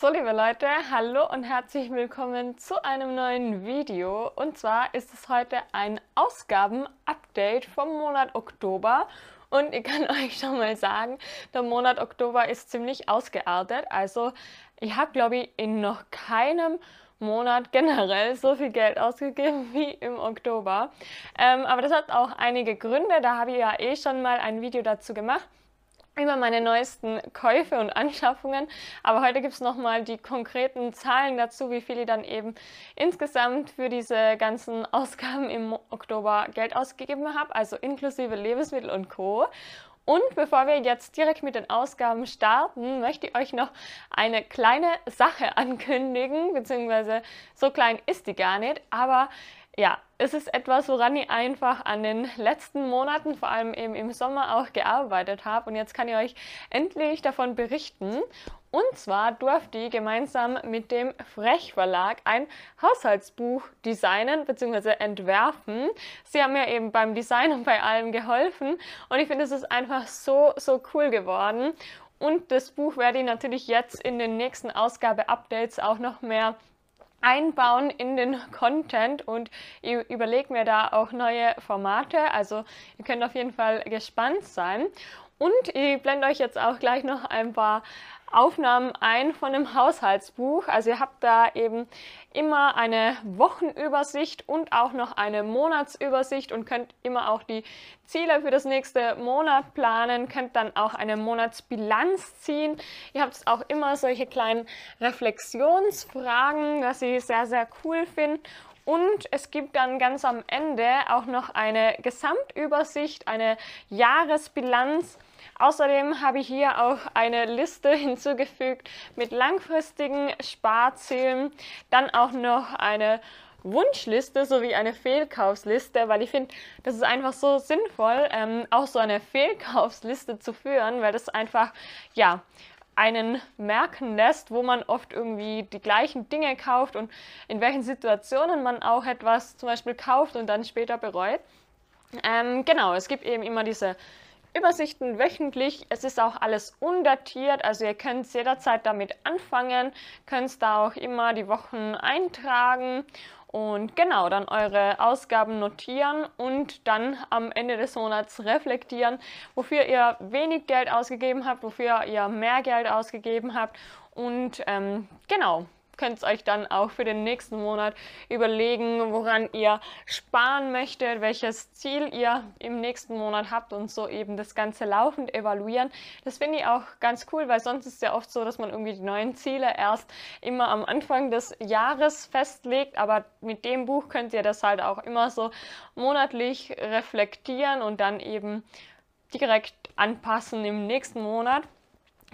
So, liebe Leute, hallo und herzlich willkommen zu einem neuen Video. Und zwar ist es heute ein Ausgaben-Update vom Monat Oktober. Und ich kann euch schon mal sagen, der Monat Oktober ist ziemlich ausgeartet. Also ich habe, glaube ich, in noch keinem Monat generell so viel Geld ausgegeben wie im Oktober. Ähm, aber das hat auch einige Gründe. Da habe ich ja eh schon mal ein Video dazu gemacht über meine neuesten Käufe und Anschaffungen. Aber heute gibt es nochmal die konkreten Zahlen dazu, wie viel ich dann eben insgesamt für diese ganzen Ausgaben im Oktober Geld ausgegeben habe, also inklusive Lebensmittel und Co. Und bevor wir jetzt direkt mit den Ausgaben starten, möchte ich euch noch eine kleine Sache ankündigen, beziehungsweise so klein ist die gar nicht, aber ja, es ist etwas, woran ich einfach an den letzten Monaten, vor allem eben im Sommer auch gearbeitet habe. Und jetzt kann ich euch endlich davon berichten. Und zwar durfte ich gemeinsam mit dem Frech Verlag ein Haushaltsbuch designen bzw. entwerfen. Sie haben mir eben beim Design und bei allem geholfen. Und ich finde, es ist einfach so, so cool geworden. Und das Buch werde ich natürlich jetzt in den nächsten Ausgabe-Updates auch noch mehr einbauen in den Content und ich überlege mir da auch neue Formate. Also ihr könnt auf jeden Fall gespannt sein. Und ich blende euch jetzt auch gleich noch ein paar Aufnahmen ein von dem Haushaltsbuch. Also ihr habt da eben immer eine Wochenübersicht und auch noch eine Monatsübersicht und könnt immer auch die Ziele für das nächste Monat planen, könnt dann auch eine Monatsbilanz ziehen. Ihr habt auch immer solche kleinen Reflexionsfragen, was ich sehr, sehr cool finde. Und es gibt dann ganz am Ende auch noch eine Gesamtübersicht, eine Jahresbilanz Außerdem habe ich hier auch eine Liste hinzugefügt mit langfristigen Sparzielen, dann auch noch eine Wunschliste sowie eine Fehlkaufsliste, weil ich finde, das ist einfach so sinnvoll, ähm, auch so eine Fehlkaufsliste zu führen, weil das einfach, ja, einen merken lässt, wo man oft irgendwie die gleichen Dinge kauft und in welchen Situationen man auch etwas zum Beispiel kauft und dann später bereut. Ähm, genau, es gibt eben immer diese Übersichten wöchentlich. Es ist auch alles undatiert, also ihr könnt jederzeit damit anfangen, könnt da auch immer die Wochen eintragen. Und genau dann eure Ausgaben notieren und dann am Ende des Monats reflektieren, wofür ihr wenig Geld ausgegeben habt, wofür ihr mehr Geld ausgegeben habt. Und ähm, genau könnt euch dann auch für den nächsten Monat überlegen, woran ihr sparen möchtet, welches Ziel ihr im nächsten Monat habt und so eben das Ganze laufend evaluieren. Das finde ich auch ganz cool, weil sonst ist ja oft so, dass man irgendwie die neuen Ziele erst immer am Anfang des Jahres festlegt, aber mit dem Buch könnt ihr das halt auch immer so monatlich reflektieren und dann eben direkt anpassen im nächsten Monat.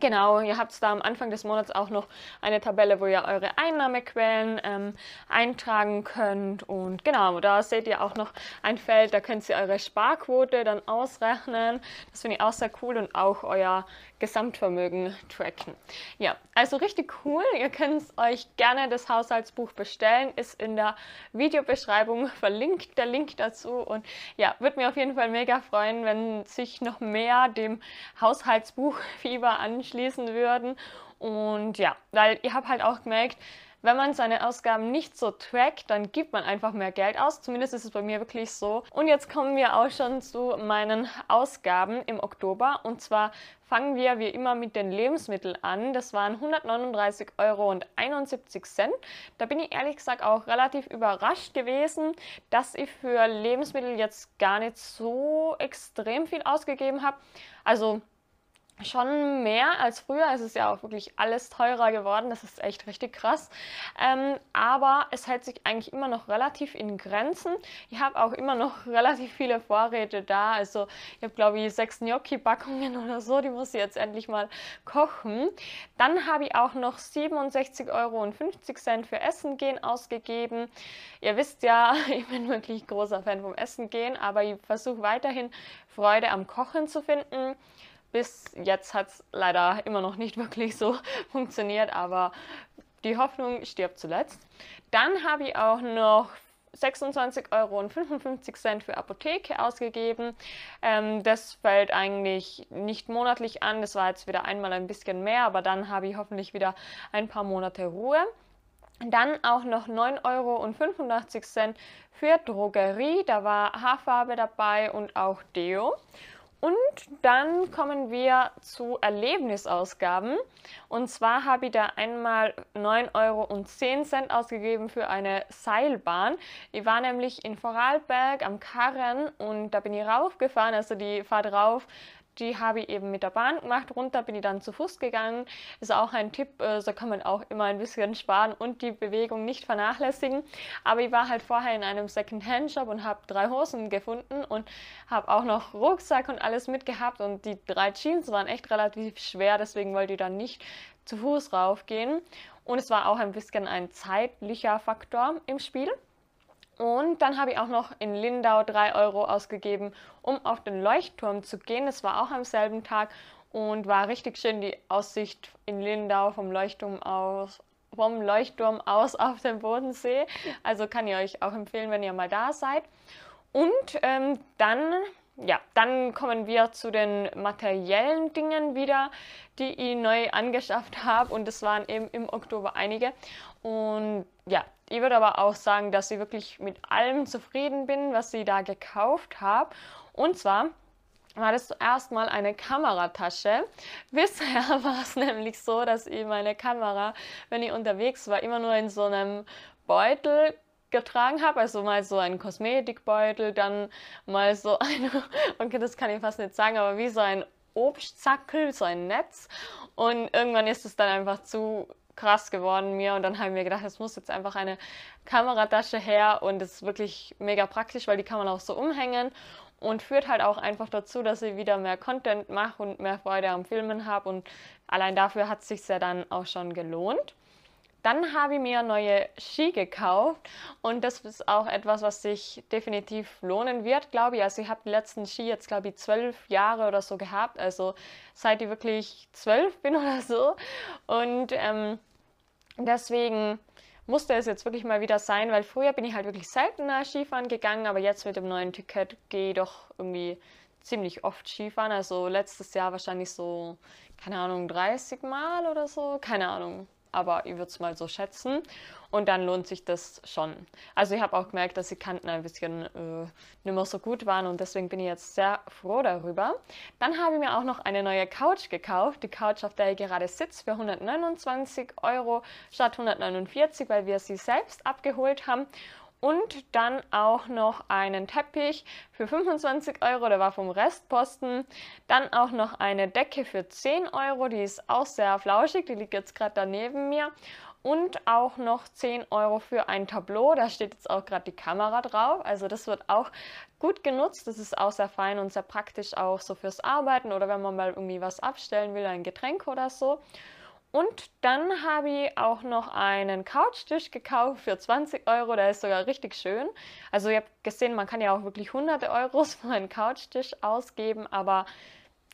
Genau, ihr habt da am Anfang des Monats auch noch eine Tabelle, wo ihr eure Einnahmequellen ähm, eintragen könnt. Und genau, da seht ihr auch noch ein Feld, da könnt ihr eure Sparquote dann ausrechnen. Das finde ich auch sehr cool und auch euer Gesamtvermögen tracken. Ja, also richtig cool. Ihr könnt euch gerne das Haushaltsbuch bestellen, ist in der Videobeschreibung verlinkt, der Link dazu. Und ja, würde mir auf jeden Fall mega freuen, wenn sich noch mehr dem Haushaltsbuchfieber anschließen würden. Und ja, weil ihr habt halt auch gemerkt, wenn man seine Ausgaben nicht so trackt, dann gibt man einfach mehr Geld aus. Zumindest ist es bei mir wirklich so. Und jetzt kommen wir auch schon zu meinen Ausgaben im Oktober. Und zwar fangen wir wie immer mit den Lebensmitteln an. Das waren 139,71 Euro. Da bin ich ehrlich gesagt auch relativ überrascht gewesen, dass ich für Lebensmittel jetzt gar nicht so extrem viel ausgegeben habe. Also schon mehr als früher. Es ist ja auch wirklich alles teurer geworden. Das ist echt richtig krass. Ähm, aber es hält sich eigentlich immer noch relativ in Grenzen. Ich habe auch immer noch relativ viele Vorräte da. Also ich habe glaube ich sechs Gnocchi-Packungen oder so. Die muss ich jetzt endlich mal kochen. Dann habe ich auch noch 67,50 Euro für Essen gehen ausgegeben. Ihr wisst ja, ich bin wirklich großer Fan vom Essen gehen, aber ich versuche weiterhin Freude am Kochen zu finden. Bis jetzt hat es leider immer noch nicht wirklich so funktioniert, aber die Hoffnung stirbt zuletzt. Dann habe ich auch noch 26,55 Euro für Apotheke ausgegeben. Ähm, das fällt eigentlich nicht monatlich an. Das war jetzt wieder einmal ein bisschen mehr, aber dann habe ich hoffentlich wieder ein paar Monate Ruhe. Dann auch noch 9,85 Euro für Drogerie. Da war Haarfarbe dabei und auch Deo. Und dann kommen wir zu Erlebnisausgaben. Und zwar habe ich da einmal 9,10 Euro ausgegeben für eine Seilbahn. Ich war nämlich in Vorarlberg am Karren und da bin ich raufgefahren. Also die Fahrt rauf die habe ich eben mit der Bahn gemacht. Runter bin ich dann zu Fuß gegangen. Ist auch ein Tipp, äh, so kann man auch immer ein bisschen sparen und die Bewegung nicht vernachlässigen. Aber ich war halt vorher in einem Second-Hand-Shop und habe drei Hosen gefunden und habe auch noch Rucksack und alles mitgehabt. Und die drei Jeans waren echt relativ schwer, deswegen wollte ich dann nicht zu Fuß raufgehen. Und es war auch ein bisschen ein zeitlicher Faktor im Spiel. Und dann habe ich auch noch in Lindau 3 Euro ausgegeben, um auf den Leuchtturm zu gehen. Das war auch am selben Tag und war richtig schön die Aussicht in Lindau vom Leuchtturm aus, vom Leuchtturm aus auf den Bodensee. Also kann ich euch auch empfehlen, wenn ihr mal da seid. Und ähm, dann, ja, dann kommen wir zu den materiellen Dingen wieder, die ich neu angeschafft habe. Und das waren eben im Oktober einige. Und ja, ich würde aber auch sagen, dass ich wirklich mit allem zufrieden bin, was ich da gekauft habe. Und zwar war das zuerst mal eine Kameratasche. Bisher war es nämlich so, dass ich meine Kamera, wenn ich unterwegs war, immer nur in so einem Beutel getragen habe, also mal so einen Kosmetikbeutel, dann mal so ein, okay, das kann ich fast nicht sagen, aber wie so ein Obstzackel, so ein Netz. Und irgendwann ist es dann einfach zu krass geworden mir und dann haben wir gedacht, es muss jetzt einfach eine Kameratasche her und es ist wirklich mega praktisch, weil die kann man auch so umhängen und führt halt auch einfach dazu, dass ich wieder mehr Content mache und mehr Freude am Filmen habe und allein dafür hat es sich ja dann auch schon gelohnt. Dann habe ich mir neue Ski gekauft und das ist auch etwas, was sich definitiv lohnen wird, glaube ich. Also ich habe die letzten Ski jetzt, glaube ich, zwölf Jahre oder so gehabt, also seit ich wirklich zwölf bin oder so. Und ähm, Deswegen musste es jetzt wirklich mal wieder sein, weil früher bin ich halt wirklich seltener Skifahren gegangen, aber jetzt mit dem neuen Ticket gehe ich doch irgendwie ziemlich oft Skifahren. Also letztes Jahr wahrscheinlich so, keine Ahnung, 30 Mal oder so, keine Ahnung aber ich würde es mal so schätzen. Und dann lohnt sich das schon. Also ich habe auch gemerkt, dass die Kanten ein bisschen äh, nicht mehr so gut waren und deswegen bin ich jetzt sehr froh darüber. Dann habe ich mir auch noch eine neue Couch gekauft. Die Couch, auf der ich gerade sitze, für 129 Euro statt 149, weil wir sie selbst abgeholt haben und dann auch noch einen Teppich für 25 Euro, der war vom Restposten. Dann auch noch eine Decke für 10 Euro, die ist auch sehr flauschig, die liegt jetzt gerade daneben mir. Und auch noch 10 Euro für ein Tableau, da steht jetzt auch gerade die Kamera drauf. Also das wird auch gut genutzt, das ist auch sehr fein und sehr praktisch auch so fürs Arbeiten oder wenn man mal irgendwie was abstellen will, ein Getränk oder so. Und dann habe ich auch noch einen Couchtisch gekauft für 20 Euro. Der ist sogar richtig schön. Also ihr habt gesehen, man kann ja auch wirklich hunderte Euros für einen Couchtisch ausgeben, aber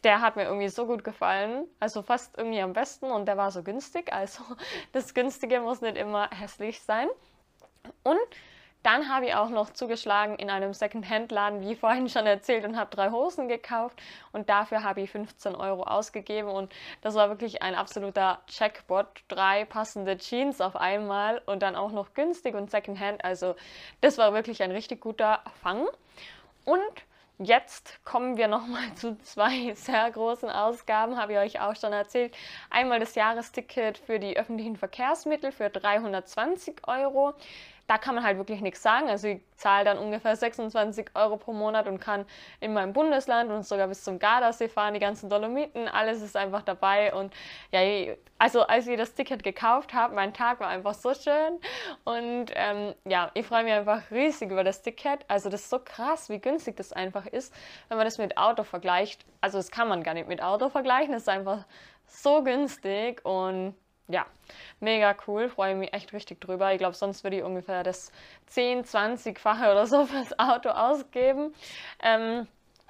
der hat mir irgendwie so gut gefallen. Also fast irgendwie am besten und der war so günstig. Also das Günstige muss nicht immer hässlich sein. Und dann habe ich auch noch zugeschlagen in einem Second-Hand-Laden, wie vorhin schon erzählt, und habe drei Hosen gekauft und dafür habe ich 15 Euro ausgegeben und das war wirklich ein absoluter Checkbot. Drei passende Jeans auf einmal und dann auch noch günstig und Second-Hand. Also das war wirklich ein richtig guter Fang. Und Jetzt kommen wir nochmal zu zwei sehr großen Ausgaben, habe ich euch auch schon erzählt. Einmal das Jahresticket für die öffentlichen Verkehrsmittel für 320 Euro da kann man halt wirklich nichts sagen. Also ich zahle dann ungefähr 26 Euro pro Monat und kann in meinem Bundesland und sogar bis zum Gardasee fahren, die ganzen Dolomiten, alles ist einfach dabei. Und ja, also als ich das Ticket gekauft habe, mein Tag war einfach so schön. Und ähm, ja, ich freue mich einfach riesig über das Ticket. Also das ist so krass, wie günstig das einfach ist, wenn man das mit Auto vergleicht. Also das kann man gar nicht mit Auto vergleichen, das ist einfach so günstig und ja, mega cool, freue mich echt richtig drüber. Ich glaube, sonst würde ich ungefähr das 10, 20-fache oder so fürs Auto ausgeben. Ähm,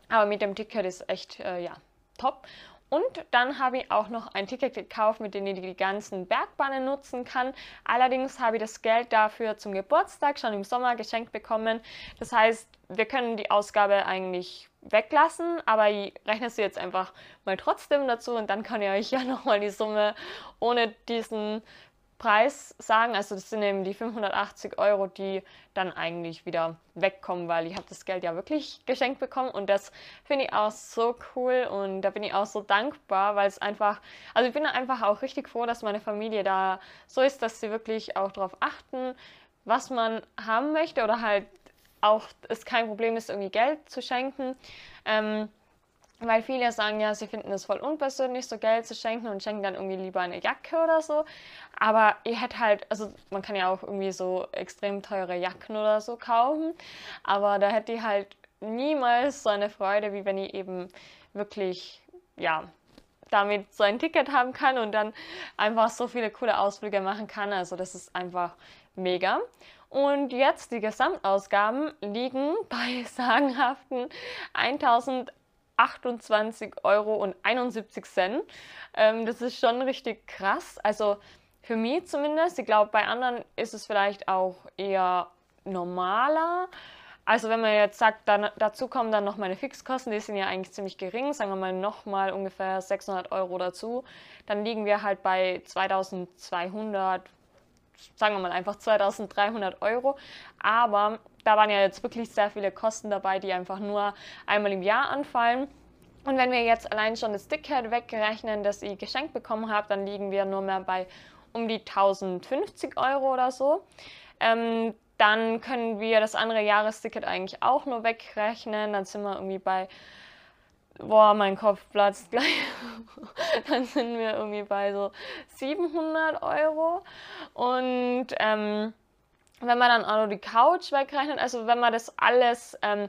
aber mit dem Ticket ist echt, äh, ja, top. Und dann habe ich auch noch ein Ticket gekauft, mit dem ich die ganzen Bergbahnen nutzen kann. Allerdings habe ich das Geld dafür zum Geburtstag schon im Sommer geschenkt bekommen. Das heißt, wir können die Ausgabe eigentlich weglassen, aber ich rechne sie jetzt einfach mal trotzdem dazu und dann kann ich euch ja nochmal die Summe ohne diesen Preis sagen. Also das sind eben die 580 Euro, die dann eigentlich wieder wegkommen, weil ich habe das Geld ja wirklich geschenkt bekommen und das finde ich auch so cool und da bin ich auch so dankbar, weil es einfach, also ich bin einfach auch richtig froh, dass meine Familie da so ist, dass sie wirklich auch darauf achten, was man haben möchte oder halt auch es kein Problem ist, irgendwie Geld zu schenken. Ähm, weil viele sagen ja, sie finden es voll unpersönlich, so Geld zu schenken und schenken dann irgendwie lieber eine Jacke oder so. Aber ihr hättet halt, also man kann ja auch irgendwie so extrem teure Jacken oder so kaufen, aber da hätte ich halt niemals so eine Freude, wie wenn ich eben wirklich, ja, damit so ein Ticket haben kann und dann einfach so viele coole Ausflüge machen kann. Also das ist einfach mega. Und jetzt die Gesamtausgaben liegen bei sagenhaften 1000 28,71 Euro. Ähm, das ist schon richtig krass. Also für mich zumindest. Ich glaube, bei anderen ist es vielleicht auch eher normaler. Also wenn man jetzt sagt, dann, dazu kommen dann noch meine Fixkosten, die sind ja eigentlich ziemlich gering, sagen wir mal nochmal ungefähr 600 Euro dazu, dann liegen wir halt bei 2200, sagen wir mal einfach 2300 Euro. Aber da waren ja jetzt wirklich sehr viele Kosten dabei, die einfach nur einmal im Jahr anfallen. Und wenn wir jetzt allein schon das Ticket wegrechnen, das ich geschenkt bekommen habe, dann liegen wir nur mehr bei um die 1050 Euro oder so. Ähm, dann können wir das andere Jahresticket eigentlich auch nur wegrechnen. Dann sind wir irgendwie bei, boah, mein Kopf platzt gleich. dann sind wir irgendwie bei so 700 Euro. Und ähm, wenn man dann auch noch die Couch wegrechnet, also wenn man das alles ähm,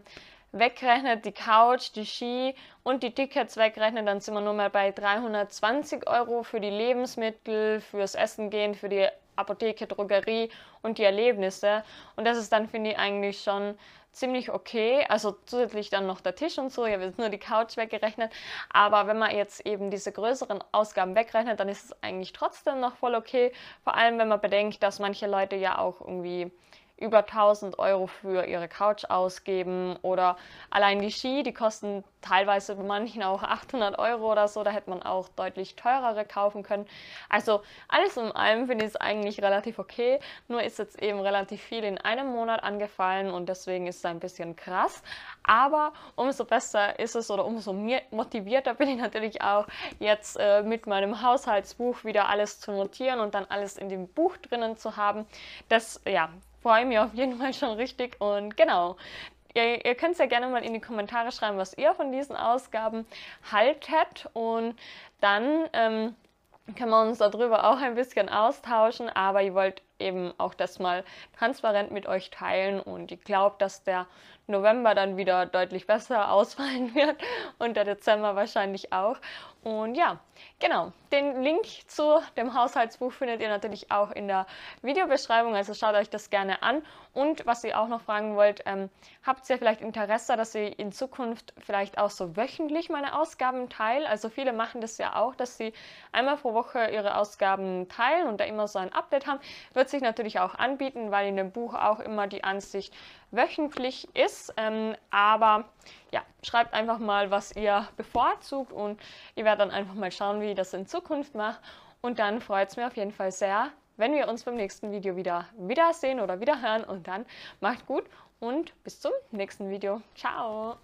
wegrechnet, die Couch, die Ski und die Tickets wegrechnet, dann sind wir nur mal bei 320 Euro für die Lebensmittel, fürs Essen gehen, für die Apotheke, Drogerie und die Erlebnisse. Und das ist dann, finde ich, eigentlich schon ziemlich okay. Also zusätzlich dann noch der Tisch und so, ich jetzt nur die Couch weggerechnet. Aber wenn man jetzt eben diese größeren Ausgaben wegrechnet, dann ist es eigentlich trotzdem noch voll okay. Vor allem, wenn man bedenkt, dass manche Leute ja auch irgendwie über 1000 Euro für ihre Couch ausgeben oder allein die Ski, die kosten teilweise bei manchen auch 800 Euro oder so, da hätte man auch deutlich teurere kaufen können. Also alles in allem finde ich es eigentlich relativ okay, nur ist jetzt eben relativ viel in einem Monat angefallen und deswegen ist es ein bisschen krass. Aber umso besser ist es oder umso motivierter bin ich natürlich auch jetzt äh, mit meinem Haushaltsbuch wieder alles zu notieren und dann alles in dem Buch drinnen zu haben. Das ja, freue mich auf jeden Fall schon richtig. Und genau, ihr, ihr könnt ja gerne mal in die Kommentare schreiben, was ihr von diesen Ausgaben haltet. Und dann ähm, können wir uns darüber auch ein bisschen austauschen. Aber ihr wollt eben auch das mal transparent mit euch teilen. Und ich glaube, dass der November dann wieder deutlich besser ausfallen wird und der Dezember wahrscheinlich auch. Und ja, genau, den Link zu dem Haushaltsbuch findet ihr natürlich auch in der Videobeschreibung, also schaut euch das gerne an. Und was ihr auch noch fragen wollt, ähm, habt ihr vielleicht Interesse, dass ihr in Zukunft vielleicht auch so wöchentlich meine Ausgaben teilt? Also viele machen das ja auch, dass sie einmal pro Woche ihre Ausgaben teilen und da immer so ein Update haben. Wird sich natürlich auch anbieten, weil in dem Buch auch immer die Ansicht wöchentlich ist. Ähm, aber ja, schreibt einfach mal, was ihr bevorzugt und ihr werdet dann einfach mal schauen, wie ich das in Zukunft mache. Und dann freut es mir auf jeden Fall sehr, wenn wir uns beim nächsten Video wieder wiedersehen oder wieder hören. Und dann macht gut und bis zum nächsten Video. Ciao!